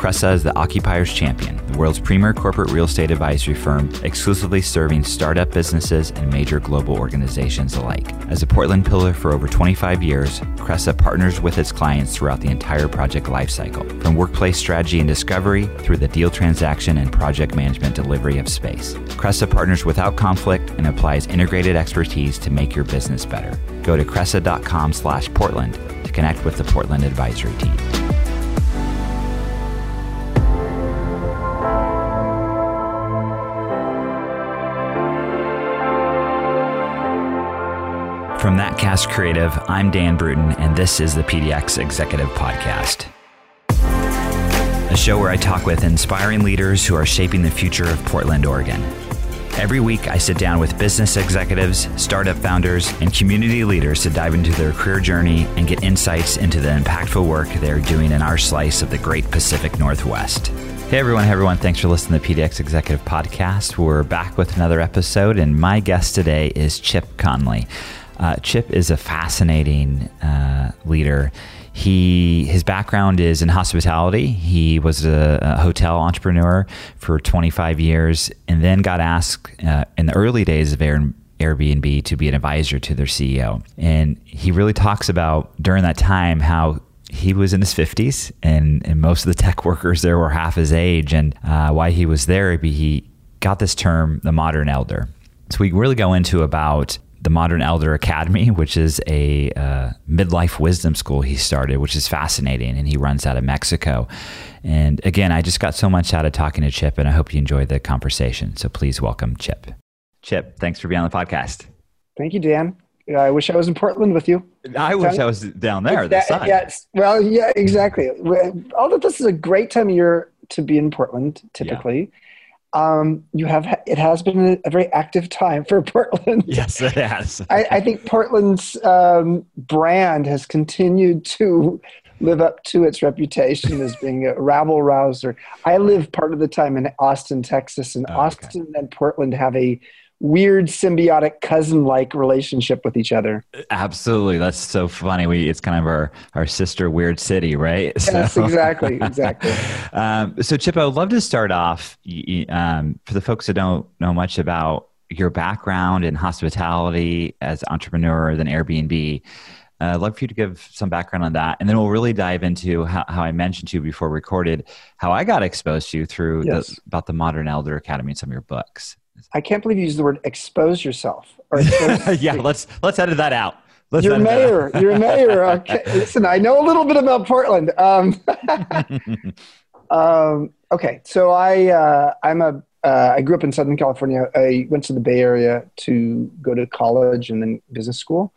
Cressa is the Occupier's Champion, the world's premier corporate real estate advisory firm, exclusively serving startup businesses and major global organizations alike. As a Portland pillar for over 25 years, Cressa partners with its clients throughout the entire project lifecycle, from workplace strategy and discovery through the deal transaction and project management delivery of space. Cressa partners without conflict and applies integrated expertise to make your business better. Go to cressa.com slash Portland to connect with the Portland advisory team. From That Cast Creative, I'm Dan Bruton, and this is the PDX Executive Podcast. A show where I talk with inspiring leaders who are shaping the future of Portland, Oregon. Every week, I sit down with business executives, startup founders, and community leaders to dive into their career journey and get insights into the impactful work they're doing in our slice of the great Pacific Northwest. Hey everyone, hey everyone, thanks for listening to the PDX Executive Podcast. We're back with another episode, and my guest today is Chip Conley. Uh, Chip is a fascinating uh, leader. He his background is in hospitality. He was a, a hotel entrepreneur for 25 years, and then got asked uh, in the early days of Air, Airbnb to be an advisor to their CEO. And he really talks about during that time how he was in his 50s, and, and most of the tech workers there were half his age, and uh, why he was there. He got this term, the modern elder. So we really go into about the Modern Elder Academy, which is a uh, midlife wisdom school he started, which is fascinating, and he runs out of Mexico. And again, I just got so much out of talking to Chip, and I hope you enjoy the conversation. So please welcome Chip. Chip, thanks for being on the podcast. Thank you, Dan. I wish I was in Portland with you. I wish I was down there. That, the yes. Well, yeah, exactly. All Although this is a great time of year to be in Portland, typically. Yeah um, you have it has been a, very active time for Portland. Yes, it has. I, I, think Portland's um, brand has continued to live up to its reputation as being a rabble rouser. I live part of the time in Austin, Texas, and oh, Austin okay. and Portland have a weird symbiotic cousin like relationship with each other. Absolutely. That's so funny. We it's kind of our our sister weird city, right? Yes, so. exactly. Exactly. um, so Chip, I would love to start off um, for the folks that don't know much about your background in hospitality as entrepreneur than Airbnb. Uh, I'd love for you to give some background on that. And then we'll really dive into how, how I mentioned to you before recorded, how I got exposed to you through yes. the, about the Modern Elder Academy and some of your books. I can't believe you used the word expose yourself. Expose yeah, let's let's edit that out. Let's you're mayor. You're mayor. Okay. Listen, I know a little bit about Portland. Um, um, okay, so I uh, I'm a uh, I grew up in Southern California. I went to the Bay Area to go to college and then business school.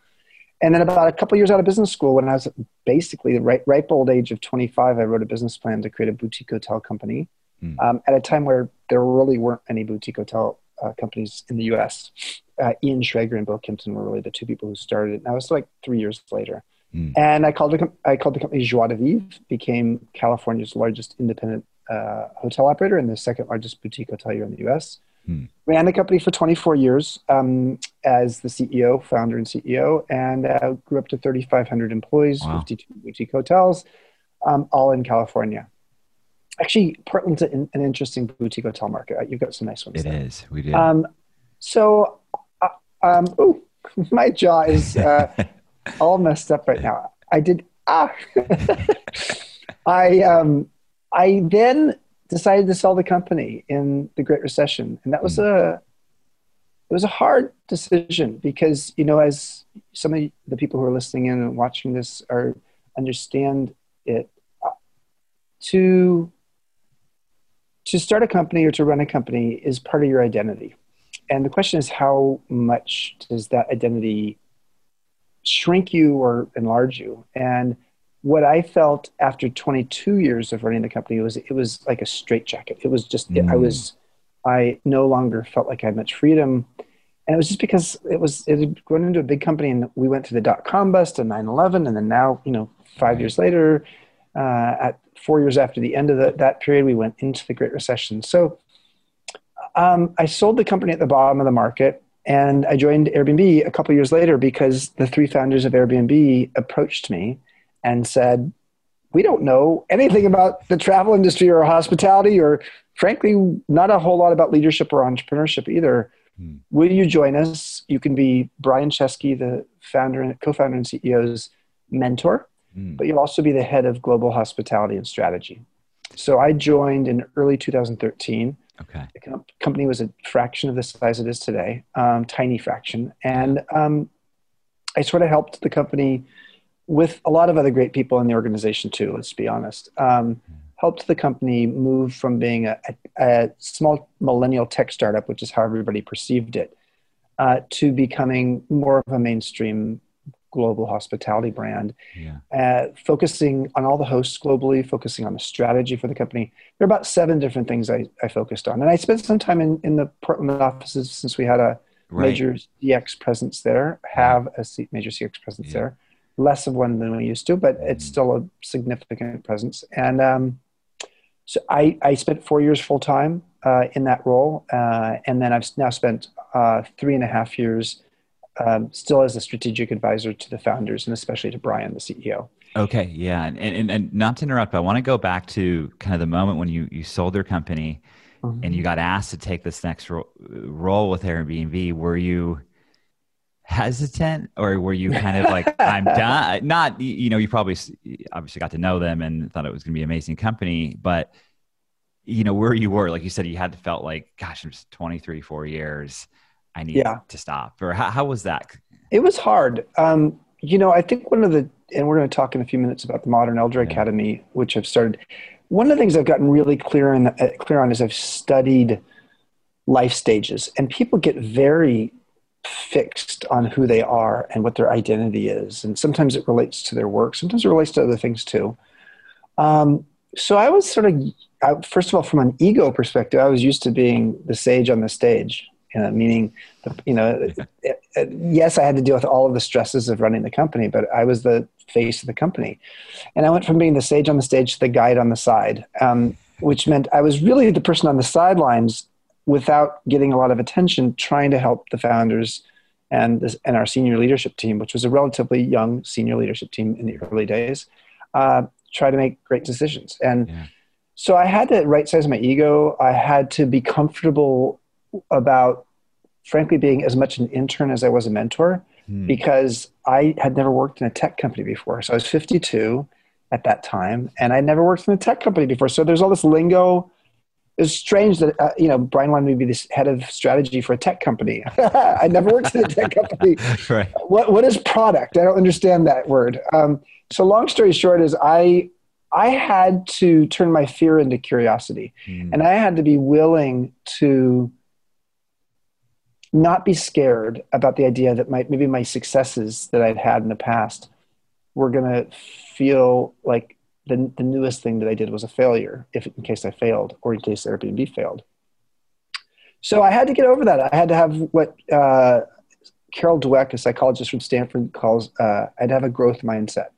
And then about a couple years out of business school, when I was basically the ripe, ripe old age of 25, I wrote a business plan to create a boutique hotel company mm. um, at a time where there really weren't any boutique hotel uh, companies in the US. Uh, Ian Schrager and Bill Kimpton were really the two people who started it. And that was like three years later. Mm. And I called, the, I called the company Joie de Vivre, became California's largest independent uh, hotel operator and the second largest boutique hotelier in the US. Hmm. Ran the company for 24 years um, as the CEO, founder, and CEO, and uh, grew up to 3,500 employees, wow. 52 boutique hotels, um, all in California actually Portland's an, an, interesting boutique hotel market. You've got some nice ones. It there. is. We do. Um, so, uh, um, ooh, my jaw is uh, all messed up right now. I did ah. I um, I then decided to sell the company in the Great Recession, and that was mm. a it was a hard decision because you know as some of the people who are listening in and watching this are understand it uh, to to start a company or to run a company is part of your identity. And the question is, how much does that identity shrink you or enlarge you? And what I felt after 22 years of running the company was it was like a straitjacket. It was just mm. I was I no longer felt like I had much freedom, and it was just because it was it had grown into a big company, and we went through the dot com bust and 9/11, and then now you know five years later, uh, at four years after the end of the, that period, we went into the Great Recession. So um, I sold the company at the bottom of the market and I joined Airbnb a couple years later because the three founders of Airbnb approached me and said, we don't know anything about the travel industry or hospitality, or frankly, not a whole lot about leadership or entrepreneurship either. Hmm. Will you join us? You can be Brian Chesky, the founder and co-founder and CEO's mentor, hmm. but you'll also be the head of global hospitality and strategy. So I joined in early 2013. Okay. The com- company was a fraction of the size it is today, um, tiny fraction, and um, I sort of helped the company with a lot of other great people in the organization too. Let's be honest. Um, helped the company move from being a, a, a, small millennial tech startup, which is how everybody perceived it, uh, to becoming more of a mainstream global hospitality brand, yeah. uh, focusing on all the hosts globally, focusing on the strategy for the company. There are about seven different things I, I focused on. And I spent some time in, in the Portland offices since we had a right. major CX presence there, have a major CX presence yeah. there. Less of one than we used to, but it's mm. still a significant presence. And um, so I, I spent four years full time uh, in that role. Uh, and then I've now spent uh, three and a half years um, still as a strategic advisor to the founders and especially to Brian, the CEO. Okay, yeah, and, and, and not to interrupt, but I want to go back to kind of the moment when you you sold your company mm-hmm. and you got asked to take this next ro- role with Airbnb. Were you hesitant, or were you kind of like, "I'm done"? Not, you know, you probably obviously got to know them and thought it was going to be an amazing company, but you know where you were, like you said, you had to felt like, "Gosh, I'm just 23, four years." I need yeah. to stop? Or how, how was that? It was hard. Um, you know, I think one of the, and we're going to talk in a few minutes about the Modern Elder yeah. Academy, which I've started. One of the things I've gotten really clear, in the, uh, clear on is I've studied life stages, and people get very fixed on who they are and what their identity is. And sometimes it relates to their work, sometimes it relates to other things too. Um, so I was sort of, I, first of all, from an ego perspective, I was used to being the sage on the stage uh, meaning, you know, yes, I had to deal with all of the stresses of running the company, but I was the face of the company. And I went from being the sage on the stage to the guide on the side, um, which meant I was really the person on the sidelines without getting a lot of attention, trying to help the founders and, this, and our senior leadership team, which was a relatively young senior leadership team in the early days, uh, try to make great decisions. And yeah. so I had to right size my ego. I had to be comfortable about frankly being as much an intern as I was a mentor hmm. because I had never worked in a tech company before. So I was 52 at that time and I never worked in a tech company before. So there's all this lingo. It's strange that, uh, you know, Brian wanted me to be this head of strategy for a tech company. I never worked in a tech company. right. What, what is product? I don't understand that word. Um, so long story short is I, I had to turn my fear into curiosity hmm. and I had to be willing to not be scared about the idea that my, maybe my successes that I'd had in the past were going to feel like the, the newest thing that I did was a failure, if in case I failed or in case Airbnb failed. So I had to get over that. I had to have what uh, Carol Dweck, a psychologist from Stanford, calls uh, I'd have a growth mindset.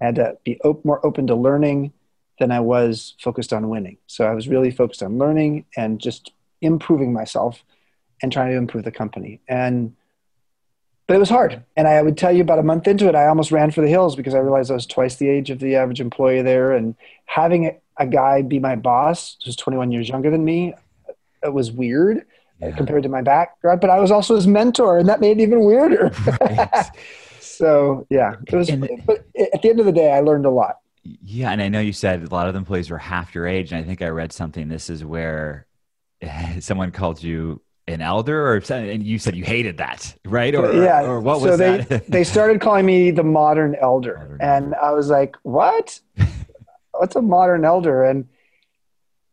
I had to be op- more open to learning than I was focused on winning. So I was really focused on learning and just improving myself and trying to improve the company. And but it was hard. And I would tell you about a month into it, I almost ran for the hills because I realized I was twice the age of the average employee there. And having a, a guy be my boss who's 21 years younger than me, it was weird yeah. compared to my background. But I was also his mentor, and that made it even weirder. Right. so yeah, it was. And, but at the end of the day, I learned a lot. Yeah, and I know you said a lot of the employees were half your age, and I think I read something. This is where someone called you an elder or and you said you hated that right? Or yeah or what was so they, that? they started calling me the modern elder. Modern and elder. i was like what? What's a modern elder? And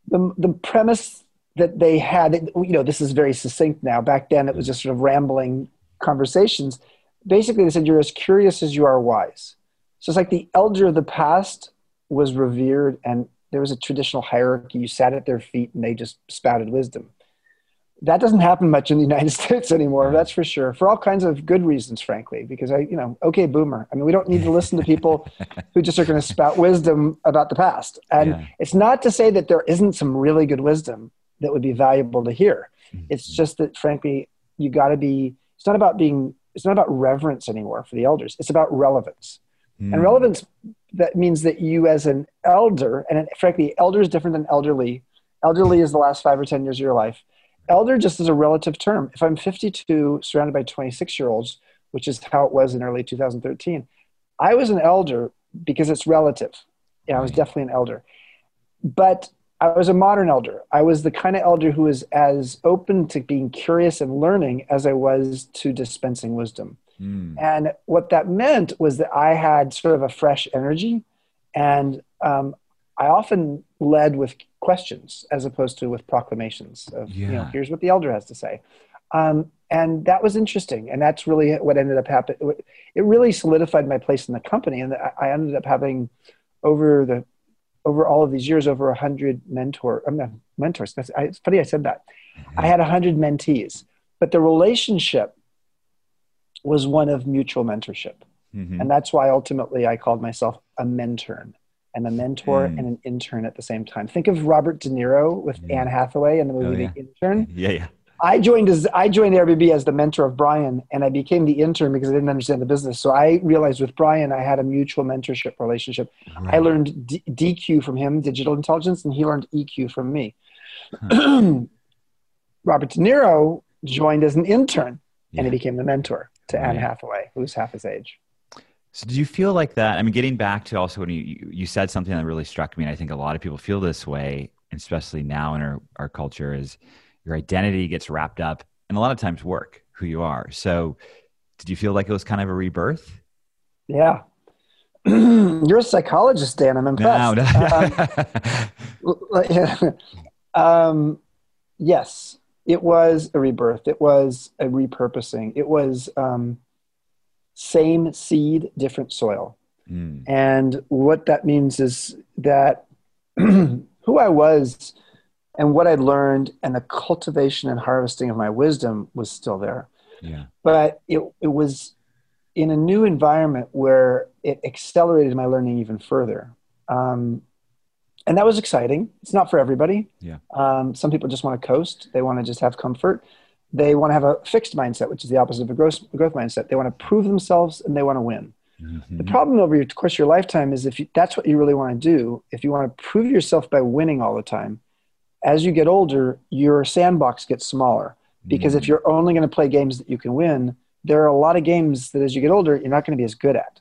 the the premise that they had you know this is very succinct now. Back then it was just sort of rambling conversations. Basically they said you're as curious as you are wise. So it's like the elder of the past was revered and there was a traditional hierarchy. You sat at their feet and they just spouted wisdom that doesn't happen much in the United States anymore. That's for sure. For all kinds of good reasons, frankly, because I, you know, okay, boomer. I mean, we don't need to listen to people who just are going to spout wisdom about the past. And yeah. it's not to say that there isn't some really good wisdom that would be valuable to hear. Mm-hmm. It's just that, frankly, you got to be. It's not about being. It's not about reverence anymore for the elders. It's about relevance. Mm. And relevance that means that you as an elder, and frankly, elder is different than elderly. Elderly is the last five or 10 years of your life. Elder just is a relative term. If I'm 52, surrounded by 26 year olds, which is how it was in early 2013, I was an elder because it's relative. Yeah, I was definitely an elder. But I was a modern elder. I was the kind of elder who was as open to being curious and learning as I was to dispensing wisdom. Mm. And what that meant was that I had sort of a fresh energy, and um, I often led with questions as opposed to with proclamations of, yeah. you know, here's what the elder has to say. Um, and that was interesting. And that's really what ended up happening. It really solidified my place in the company. And I ended up having over the over all of these years, over a hundred mentor, I mean, mentors. That's, I, it's funny I said that. Mm-hmm. I had a hundred mentees, but the relationship was one of mutual mentorship. Mm-hmm. And that's why ultimately I called myself a mentor and a mentor mm. and an intern at the same time. Think of Robert De Niro with yeah. Anne Hathaway in the movie oh, yeah. The Intern. Yeah, yeah. I joined as I joined Airbnb as the mentor of Brian, and I became the intern because I didn't understand the business. So I realized with Brian, I had a mutual mentorship relationship. Right. I learned D- DQ from him, digital intelligence, and he learned EQ from me. Huh. Robert De Niro joined as an intern, yeah. and he became the mentor to right. Anne Hathaway, who's half his age. So, do you feel like that? I mean, getting back to also when you you said something that really struck me, and I think a lot of people feel this way, especially now in our our culture, is your identity gets wrapped up and a lot of times work who you are. So did you feel like it was kind of a rebirth? Yeah. You're a psychologist dan. I'm impressed. no, no. um, um, yes it was a rebirth. It was a repurposing. It was um, same seed different soil mm. and what that means is that who i was and what I'd learned and the cultivation and harvesting of my wisdom was still there. Yeah. But it, it was in a new environment where it accelerated my learning even further. Um, and that was exciting. It's not for everybody. Yeah. Um, some people just want to coast. They want to just have comfort. They want to have a fixed mindset, which is the opposite of a growth, growth mindset. They want to prove themselves and they want to win. Mm-hmm. The problem over your course of your lifetime is if you, that's what you really want to do, if you want to prove yourself by winning all the time, as you get older, your sandbox gets smaller because mm-hmm. if you're only going to play games that you can win, there are a lot of games that as you get older, you're not going to be as good at.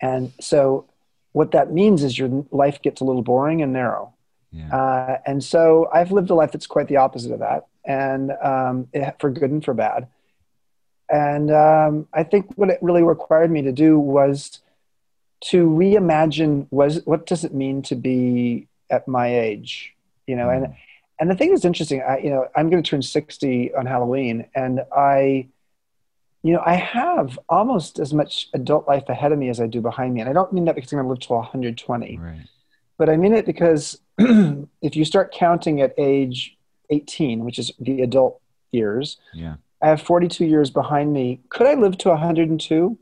And so, what that means is your life gets a little boring and narrow. Yeah. Uh, and so, I've lived a life that's quite the opposite of that, and um, it, for good and for bad. And um, I think what it really required me to do was to reimagine was what does it mean to be at my age, you know, mm. and and the thing that's interesting, I, you know, I'm going to turn 60 on Halloween, and I, you know, I have almost as much adult life ahead of me as I do behind me. And I don't mean that because I'm going to live to 120, right. but I mean it because if you start counting at age 18, which is the adult years, yeah. I have 42 years behind me. Could I live to 102?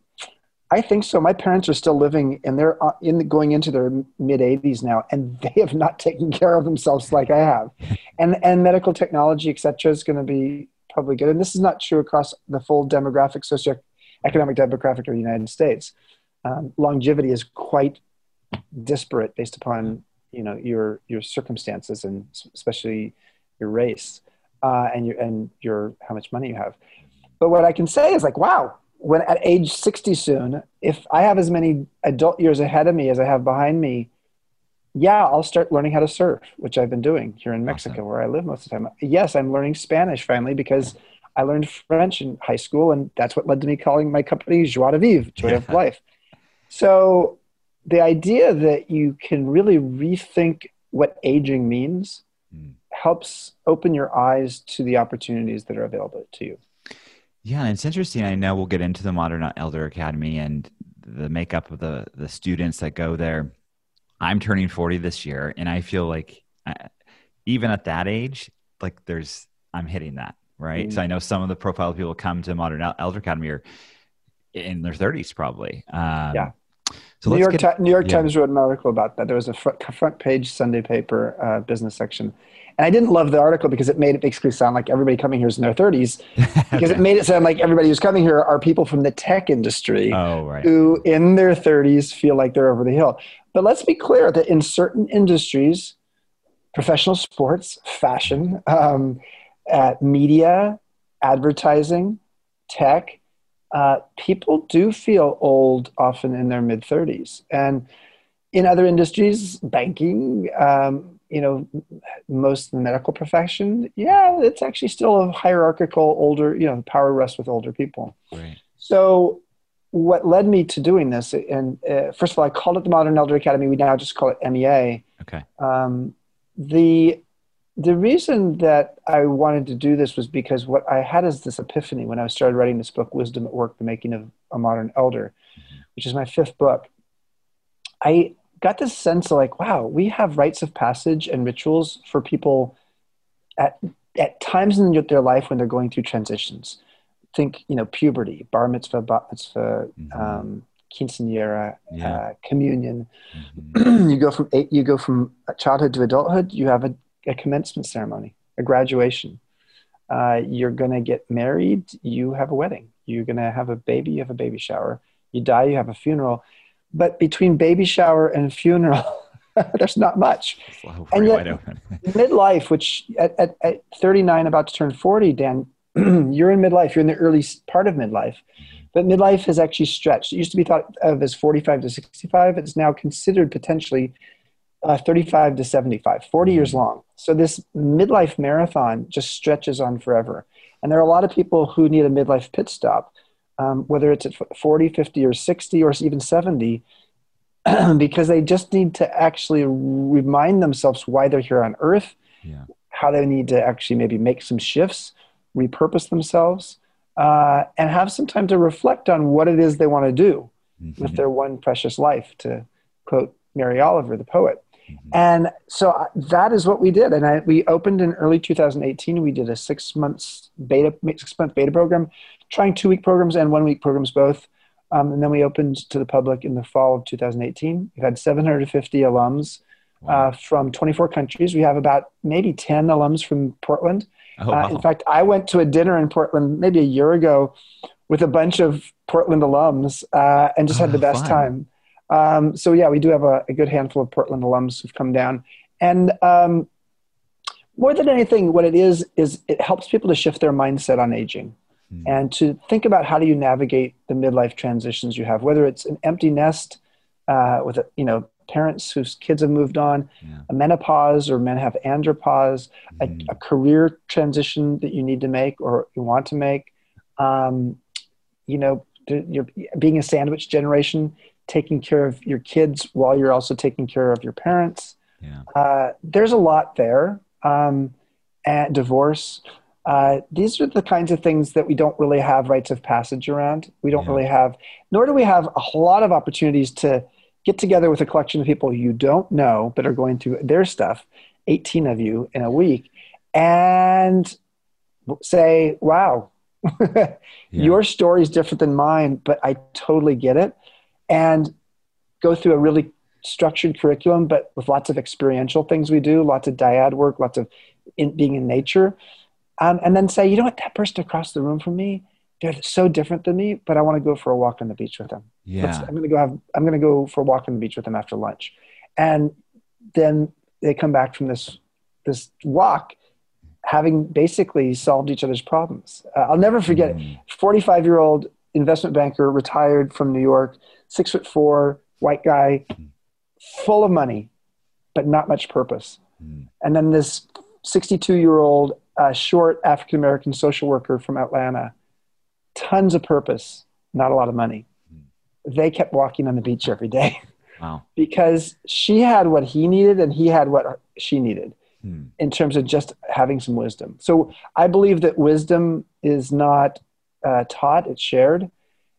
I think so. My parents are still living, and they're uh, in the, going into their mid 80s now, and they have not taken care of themselves like I have. And and medical technology, et cetera, is going to be probably good. And this is not true across the full demographic, socioeconomic demographic of the United States. Um, longevity is quite disparate based upon you know your your circumstances and especially your race uh, and your and your how much money you have. But what I can say is like, wow, when at age 60 soon, if I have as many adult years ahead of me as I have behind me, yeah, I'll start learning how to surf, which I've been doing here in Mexico, awesome. where I live most of the time. Yes, I'm learning Spanish finally because I learned French in high school, and that's what led to me calling my company Joie de Vivre, Joy of Life. So the idea that you can really rethink what aging means. Helps open your eyes to the opportunities that are available to you. Yeah, and it's interesting. I know we'll get into the Modern Elder Academy and the makeup of the the students that go there. I'm turning 40 this year, and I feel like I, uh, even at that age, like there's I'm hitting that right. Mm-hmm. So I know some of the profile people come to Modern Elder Academy are in their 30s, probably. Um, yeah. So New York, get, New York yeah. Times wrote an article about that. There was a front, front page Sunday paper uh, business section, And I didn't love the article because it made it basically sound like everybody coming here is in their 30s, because it made it sound like everybody who's coming here are people from the tech industry oh, right. who, in their 30s, feel like they're over the hill. But let's be clear that in certain industries, professional sports, fashion, um, uh, media, advertising, tech, uh, people do feel old often in their mid 30s. And in other industries, banking, um, you know, most of the medical profession, yeah, it's actually still a hierarchical older, you know, power rests with older people. Right. So, what led me to doing this, and uh, first of all, I called it the Modern Elder Academy. We now just call it MEA. Okay. Um, the the reason that I wanted to do this was because what I had is this epiphany when I started writing this book, Wisdom at Work: The Making of a Modern Elder, mm-hmm. which is my fifth book. I got this sense of like, wow, we have rites of passage and rituals for people at at times in their life when they're going through transitions. Think, you know, puberty, bar mitzvah, bat mitzvah, mm-hmm. um, quinceanera, yeah. uh, communion. Mm-hmm. you go from eight, you go from childhood to adulthood. You have a, a commencement ceremony, a graduation. Uh, you're gonna get married. You have a wedding. You're gonna have a baby. You have a baby shower. You die. You have a funeral but between baby shower and funeral, there's not much. And yet, midlife, which at, at, at 39, about to turn 40, Dan, you're in midlife. You're in the early part of midlife. But midlife has actually stretched. It used to be thought of as 45 to 65. It's now considered potentially uh, 35 to 75, 40 years mm-hmm. long. So this midlife marathon just stretches on forever. And there are a lot of people who need a midlife pit stop um, whether it's at 40, 50, or 60, or even 70, because they just need to actually remind themselves why they're here on earth, yeah. how they need to actually maybe make some shifts, repurpose themselves, uh, and have some time to reflect on what it is they want to do mm-hmm. with their one precious life, to quote Mary Oliver, the poet. Mm-hmm. And so uh, that is what we did. And I, we opened in early 2018. We did a six months beta, six month beta program trying two week programs and one week programs both. Um, and then we opened to the public in the fall of 2018. We've had 750 alums wow. uh, from 24 countries. We have about maybe 10 alums from Portland. Oh, wow. uh, in fact, I went to a dinner in Portland maybe a year ago with a bunch of Portland alums uh, and just had the oh, best fun. time. Um, so yeah, we do have a, a, good handful of Portland alums who've come down. And um, more than anything, what it is is it helps people to shift their mindset on aging mm. and to think about how do you navigate the midlife transitions you have, whether it's an empty nest uh, with a, you know parents whose kids have moved on, yeah. a menopause or men have andropause, mm. a, a, career transition that you need to make or you want to make. Um, you know, you're being a sandwich generation, taking care of your kids while you're also taking care of your parents. Yeah. Uh, there's a lot there. Um, and divorce. Uh, these are the kinds of things that we don't really have rites of passage around. We don't yeah. really have, nor do we have a lot of opportunities to get together with a collection of people you don't know but are going through their stuff, 18 of you in a week, and say, wow, yeah. your story is different than mine, but I totally get it. And go through a really structured curriculum, but with lots of experiential things we do, lots of dyad work, lots of in, being in nature um, and then say, you know what, that person across the room from me, they're so different than me, but I want to go for a walk on the beach with them. Yeah. Let's, I'm going to go have, I'm going to go for a walk on the beach with them after lunch. And then they come back from this, this walk having basically solved each other's problems. Uh, I'll never forget mm. 45 year old investment banker, retired from New York, six foot four, white guy, full of money, but not much purpose. Mm. And then this 62 year old a short African American social worker from Atlanta, tons of purpose, not a lot of money. They kept walking on the beach every day. Wow. because she had what he needed and he had what she needed hmm. in terms of just having some wisdom. So I believe that wisdom is not uh, taught, it's shared.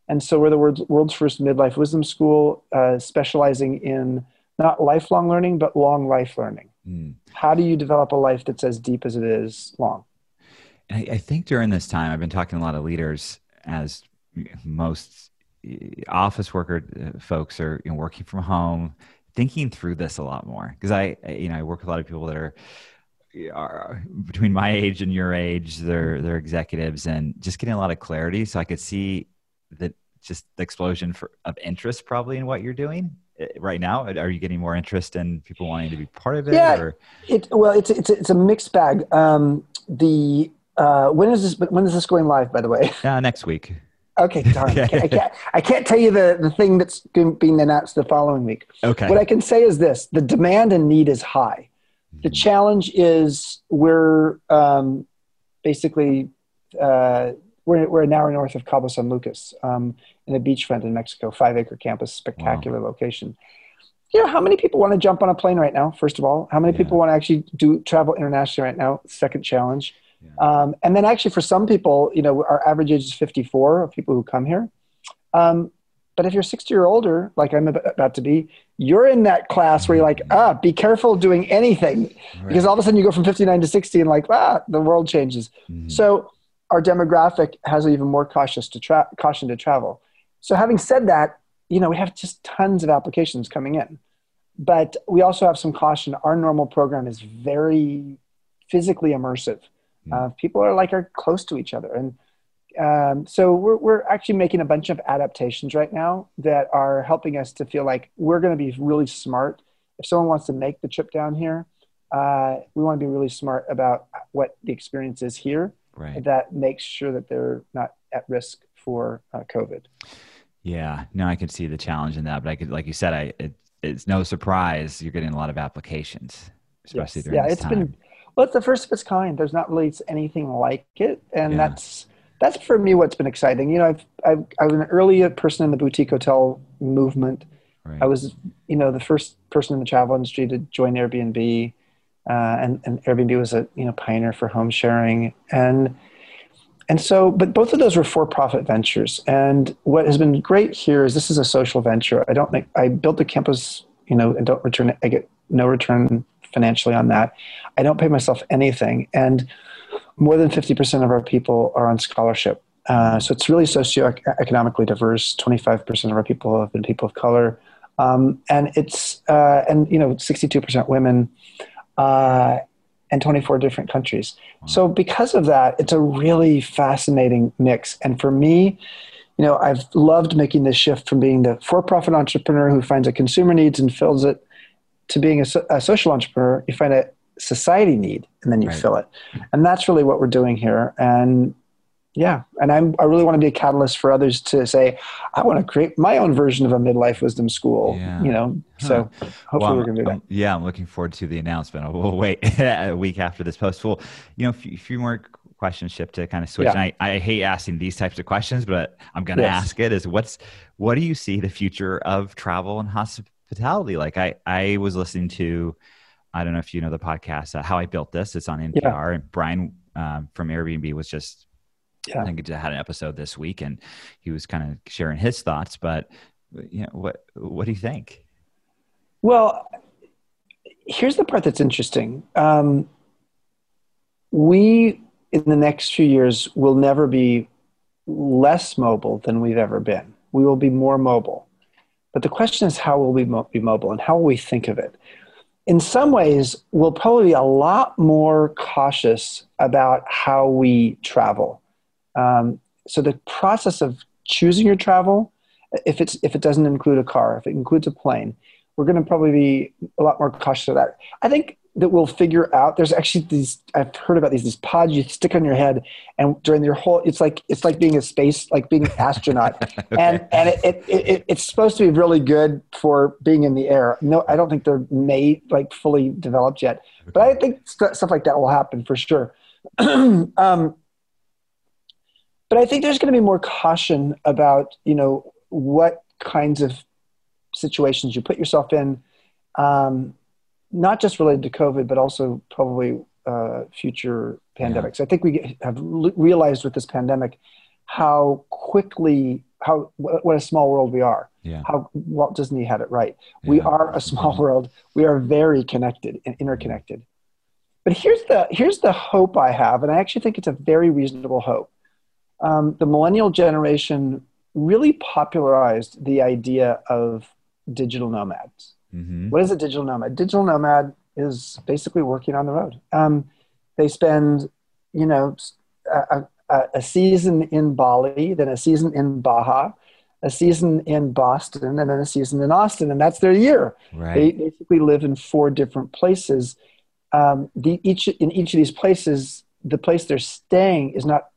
And so we're the world's, world's first midlife wisdom school, uh, specializing in not lifelong learning, but long life learning. Mm. How do you develop a life that's as deep as it is long? I, I think during this time, I've been talking to a lot of leaders as most eh, office worker uh, folks are you know, working from home, thinking through this a lot more. Because I, you know, I work with a lot of people that are are between my age and your age, they're they're executives, and just getting a lot of clarity. So I could see that just the explosion for, of interest probably in what you're doing right now. Are you getting more interest in people wanting to be part of it? Yeah, or? it well, it's it's it's a mixed bag. Um, the uh, when is this? When is this going live? By the way, uh, next week. Okay, darn. I, can't, I, can't, I can't tell you the, the thing that's being announced the following week. Okay. What I can say is this the demand and need is high. The mm-hmm. challenge is we're um, basically uh, we're, we're an hour north of Cabo San Lucas um, in a beachfront in Mexico, five acre campus, spectacular wow. location. You know, how many people want to jump on a plane right now? First of all, how many yeah. people want to actually do travel internationally right now? Second challenge. Yeah. Um, and then actually for some people, you know, our average age is 54 of people who come here. Um, but if you're 60 or older, like I'm about to be, you're in that class where you're like, ah, be careful doing anything right. because all of a sudden you go from 59 to 60 and like, ah, the world changes. Mm-hmm. So our demographic has even more cautious to tra- caution to travel. So having said that, you know, we have just tons of applications coming in, but we also have some caution. Our normal program is very physically immersive. Mm. Uh, people are like are close to each other, and um, so we're we're actually making a bunch of adaptations right now that are helping us to feel like we're going to be really smart. If someone wants to make the trip down here, uh, we want to be really smart about what the experience is here. Right. That makes sure that they're not at risk for uh, COVID. Yeah, no, I can see the challenge in that, but I could, like you said, I it, it's no surprise you're getting a lot of applications, especially yes. during yeah, it's time. been well, it's the first of its kind. There's not really anything like it, and yeah. that's that's for me what's been exciting. You know, I've, I've I was an early person in the boutique hotel movement. Right. I was, you know, the first person in the travel industry to join Airbnb, uh, and, and Airbnb was a you know pioneer for home sharing, and and so, but both of those were for-profit ventures. And what has been great here is this is a social venture. I don't think I built the campus, you know, and don't return. I get no return financially on that. I don't pay myself anything. And more than 50% of our people are on scholarship. Uh, so it's really socioeconomically diverse. 25% of our people have been people of color. Um, and it's, uh, and you know, 62% women. Uh, and 24 different countries. Wow. So because of that, it's a really fascinating mix. And for me, you know, I've loved making this shift from being the for-profit entrepreneur who finds a consumer needs and fills it to being a, a, social entrepreneur, you find a society need and then you right. fill it. And that's really what we're doing here. And yeah, and I'm, I really want to be a catalyst for others to say, I want to create my own version of a midlife wisdom school, yeah. you know? So huh. hopefully well, we're going to do that. yeah, I'm looking forward to the announcement. We'll wait a week after this post. Well, you know, a few, few more questions, Chip, to kind of switch. Yeah. I, I hate asking these types of questions, but I'm going to yes. ask it is what's, what do you see the future of travel and hospitality? Like I, I was listening to, I don't know if you know the podcast, uh, How I Built This. It's on NPR, yeah. and Brian um, from Airbnb was just, yeah. I think it had an episode this week, and he was kind of sharing his thoughts. But you know, what what do you think? Well, here's the part that's interesting. Um, we in the next few years will never be less mobile than we've ever been. We will be more mobile. But the question is, how will we mo- be mobile and how will we think of it? In some ways, we'll probably be a lot more cautious about how we travel. Um, so the process of choosing your travel, if it's if it doesn't include a car, if it includes a plane, we're going to probably be a lot more cautious of that. I think that we'll figure out there's actually these i've heard about these these pods you stick on your head and during your whole it's like it's like being a space like being an astronaut okay. and and it, it, it, it's supposed to be really good for being in the air no i don't think they're made like fully developed yet but i think st- stuff like that will happen for sure um, but i think there's going to be more caution about you know what kinds of situations you put yourself in um, not just related to COVID, but also probably uh, future pandemics. Yeah. I think we have realized with this pandemic how quickly, how what a small world we are. Yeah. How Walt Disney had it right. Yeah. We are a small world. We are very connected and interconnected. But here's the here's the hope I have, and I actually think it's a very reasonable hope. Um, the millennial generation really popularized the idea of digital nomads. Mm-hmm. What is a digital nomad? Digital nomad is basically working on the road. Um, they spend, you know, a, a, a, season in Bali, then a season in Baja, a season in Boston, and then a season in Austin, and that's their year. Right. They basically live in four different places. Um, the, each in each of these places, the place they're staying is not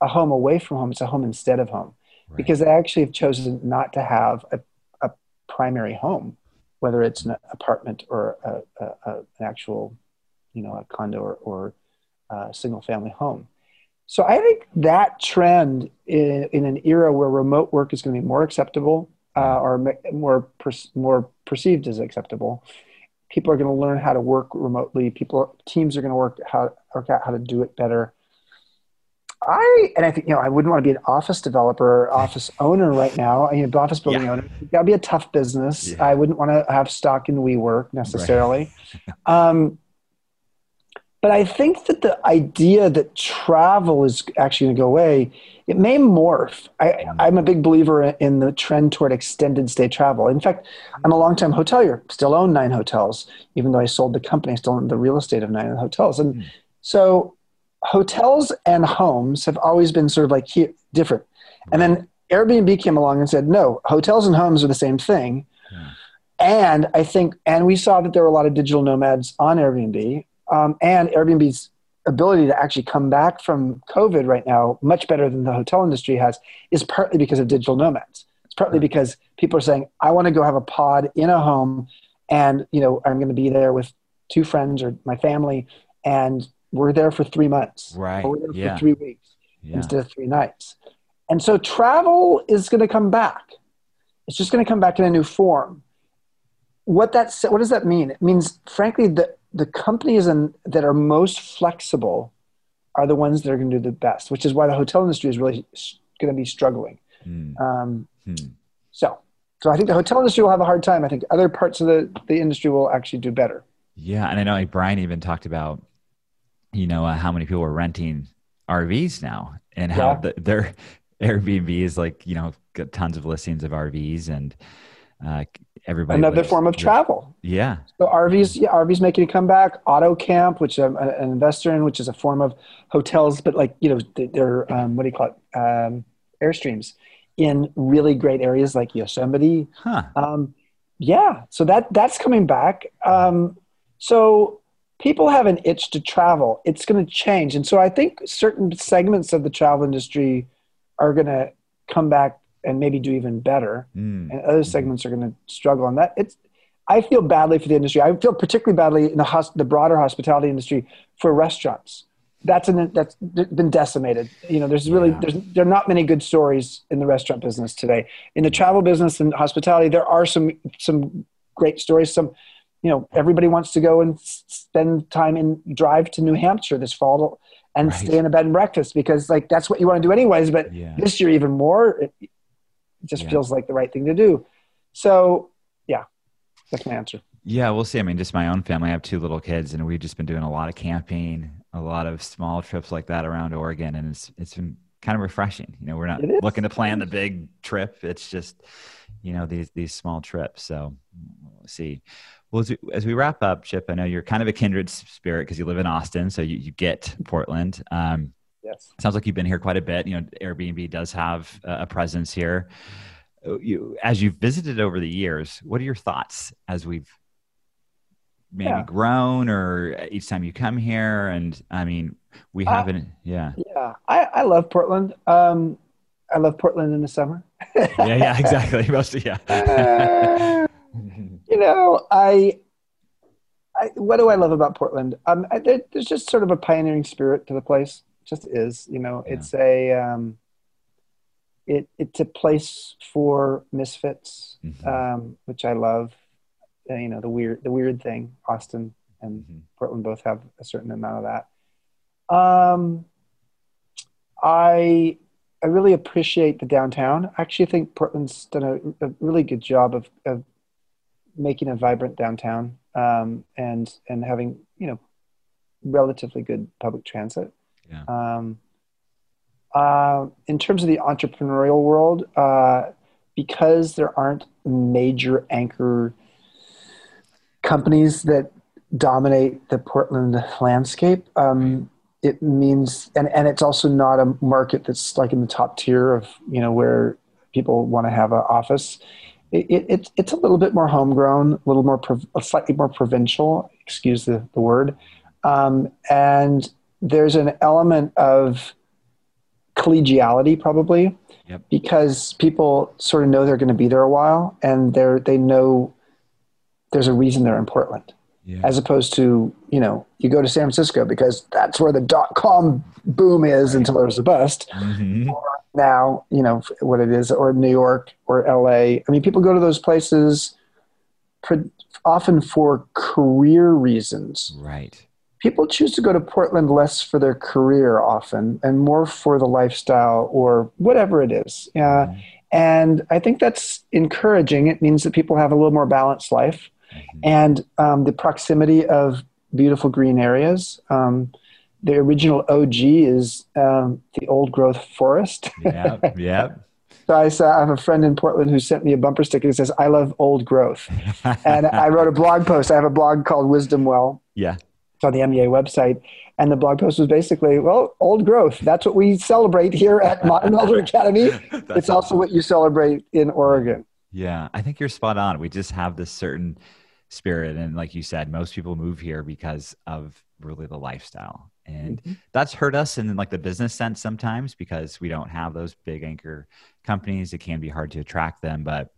a home away from home; it's a home instead of home, right. because they actually have chosen not to have a, a primary home, whether it's an apartment or a, a, an actual, you know, a condo or, or a single family home. So I think that trend in, in an era where remote work is going to be more acceptable uh, or more per, more perceived as acceptable, people are going to learn how to work remotely. People teams are going to work how work out how to do it better. I and I think you know I wouldn't want to be an office developer, office owner right now. I mean, office building yeah. owner. Got to be a tough business. Yeah. I wouldn't want to have stock in WeWork necessarily. Right. um, but I think that the idea that travel is actually going to go away, it may morph. I, am a big believer in the trend toward extended stay travel. In fact, I'm a longtime hotelier, still own nine hotels, even though I sold the company, I still own the real estate of nine hotels. And mm. so hotels and homes have always been sort of like here, different. And then Airbnb came along and said, no, hotels and homes are the same thing. Yeah. And I think, and we saw that there were a lot of digital nomads on Airbnb um, and Airbnb's ability to actually come back from COVID right now much better than the hotel industry has is partly because of digital nomads. It's partly because people are saying, I want to go have a pod in a home and, you know, I'm going to be there with two friends or my family and we're there for three months. Right. Or we're there yeah. for three weeks yeah. instead of three nights. And so travel is going to come back. It's just going to come back in a new form. What that what does that mean? It means, frankly, that the companies in, that are most flexible are the ones that are going to do the best, which is why the hotel industry is really going to be struggling. Mm. Um, hmm. So, so I think the hotel industry will have a hard time. I think other parts of the, the industry will actually do better. Yeah, and I know like Brian even talked about, you know, uh, how many people are renting RVs now, and how yeah. the, their Airbnb is like, you know, got tons of listings of RVs, and uh, everybody another lives, form of travel. Yeah. So RVs, yeah, RVs making a comeback. Auto camp, which I'm an investor in, which is a form of hotels, but like you know, they're um, what do you call it? Um, airstreams in really great areas like Yosemite. Huh. Um, yeah, so that that's coming back. Um, so people have an itch to travel. It's going to change, and so I think certain segments of the travel industry are going to come back and maybe do even better. Mm. And other segments are going to struggle. And that it's, I feel badly for the industry. I feel particularly badly in the, hosp- the broader hospitality industry for restaurants. That's an, that's been decimated. You know, there's really yeah. there's there are not many good stories in the restaurant business today. In the travel business and hospitality, there are some some great stories. Some, you know, everybody wants to go and spend time and drive to New Hampshire this fall and right. stay in a bed and breakfast because like that's what you want to do anyways. But yeah. this year even more, it just yeah. feels like the right thing to do. So, yeah, that's my answer. Yeah, we'll see. I mean, just my own family. I have two little kids, and we've just been doing a lot of camping, a lot of small trips like that around Oregon, and it's it's been kind of refreshing. You know, we're not looking to plan the big trip. It's just, you know, these these small trips. So, we'll see. Well, as we, as we wrap up, Chip, I know you're kind of a kindred spirit because you live in Austin, so you, you get Portland. Um, Yes. Sounds like you've been here quite a bit. You know, Airbnb does have a presence here. Uh, you, as you've visited over the years, what are your thoughts as we've maybe yeah. grown or each time you come here? And I mean, we haven't, yeah. Yeah. I, I love Portland. Um, I love Portland in the summer. yeah, yeah, exactly. Mostly, yeah. uh, you know, I, I, what do I love about Portland? Um, I, there, there's just sort of a pioneering spirit to the place just is. You know, yeah. it's a um, it it's a place for misfits, mm-hmm. um, which I love. Uh, you know, the weird the weird thing. Austin and mm-hmm. Portland both have a certain amount of that. Um, I I really appreciate the downtown. I actually think Portland's done a, a really good job of, of making a vibrant downtown um, and and having you know relatively good public transit. Yeah. Um, uh, in terms of the entrepreneurial world, uh, because there aren't major anchor companies that dominate the Portland landscape. Um, it means, and, and it's also not a market that's like in the top tier of, you know, where people want to have an office. It, it, it's, it's a little bit more homegrown, a little more, slightly more provincial, excuse the, the word. Um, and there's an element of collegiality probably yep. because people sort of know they're going to be there a while and they're, they know there's a reason they're in Portland yeah. as opposed to you know you go to San Francisco because that's where the dot com boom is right. until there's a bust. Mm-hmm. Now you know what it is, or New York or L.A. I mean, people go to those places often for career reasons. Right. People choose to go to Portland less for their career often and more for the lifestyle or whatever it is. Uh, mm-hmm. And I think that's encouraging. It means that people have a little more balanced life mm-hmm. and um, the proximity of beautiful green areas. Um, the original OG is um, the old growth forest. yeah, yeah. So I, saw, I have a friend in Portland who sent me a bumper sticker that says, I love old growth. and I wrote a blog post. I have a blog called Wisdom Well. Yeah. It's on the MEA website. And the blog post was basically, well, old growth. That's what we celebrate here at Modern Elder Academy. it's also what you celebrate in Oregon. Yeah, I think you're spot on. We just have this certain spirit. And like you said, most people move here because of really the lifestyle. And mm-hmm. that's hurt us in like the business sense sometimes because we don't have those big anchor companies. It can be hard to attract them. But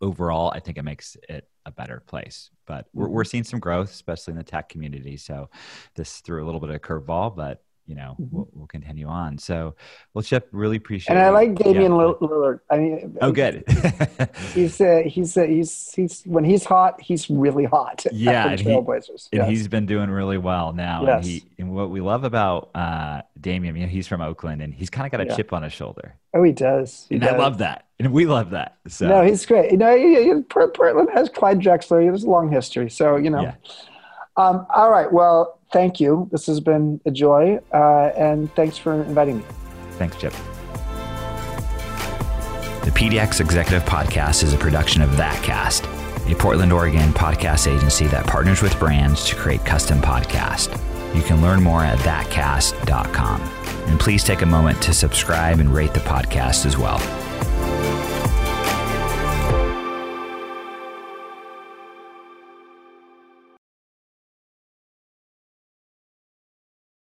overall, I think it makes it a better place. But we're, we're mm-hmm. seeing some growth, especially in the tech community. So this threw a little bit of a curveball, but you know, mm-hmm. we'll, we'll, continue on. So, well, Chip, really appreciate. And I like Damian yeah. Lillard. I mean, oh, good. he's uh, he's uh, he's he's when he's hot, he's really hot. Yeah, and, he, yes. and he's been doing really well now. Yes. And he and what we love about uh, Damian, you know, he's from Oakland, and he's kind of got a yeah. chip on his shoulder. Oh, he does. He and does. I love that, and we love that. So no, he's great. You know, he, he, Portland has Clyde Drexler. He has a long history, so you know. Yeah. Um, all right. Well, thank you. This has been a joy, uh, and thanks for inviting me. Thanks, Chip. The PDX Executive Podcast is a production of ThatCast, a Portland, Oregon podcast agency that partners with brands to create custom podcasts. You can learn more at thatcast.com. And please take a moment to subscribe and rate the podcast as well.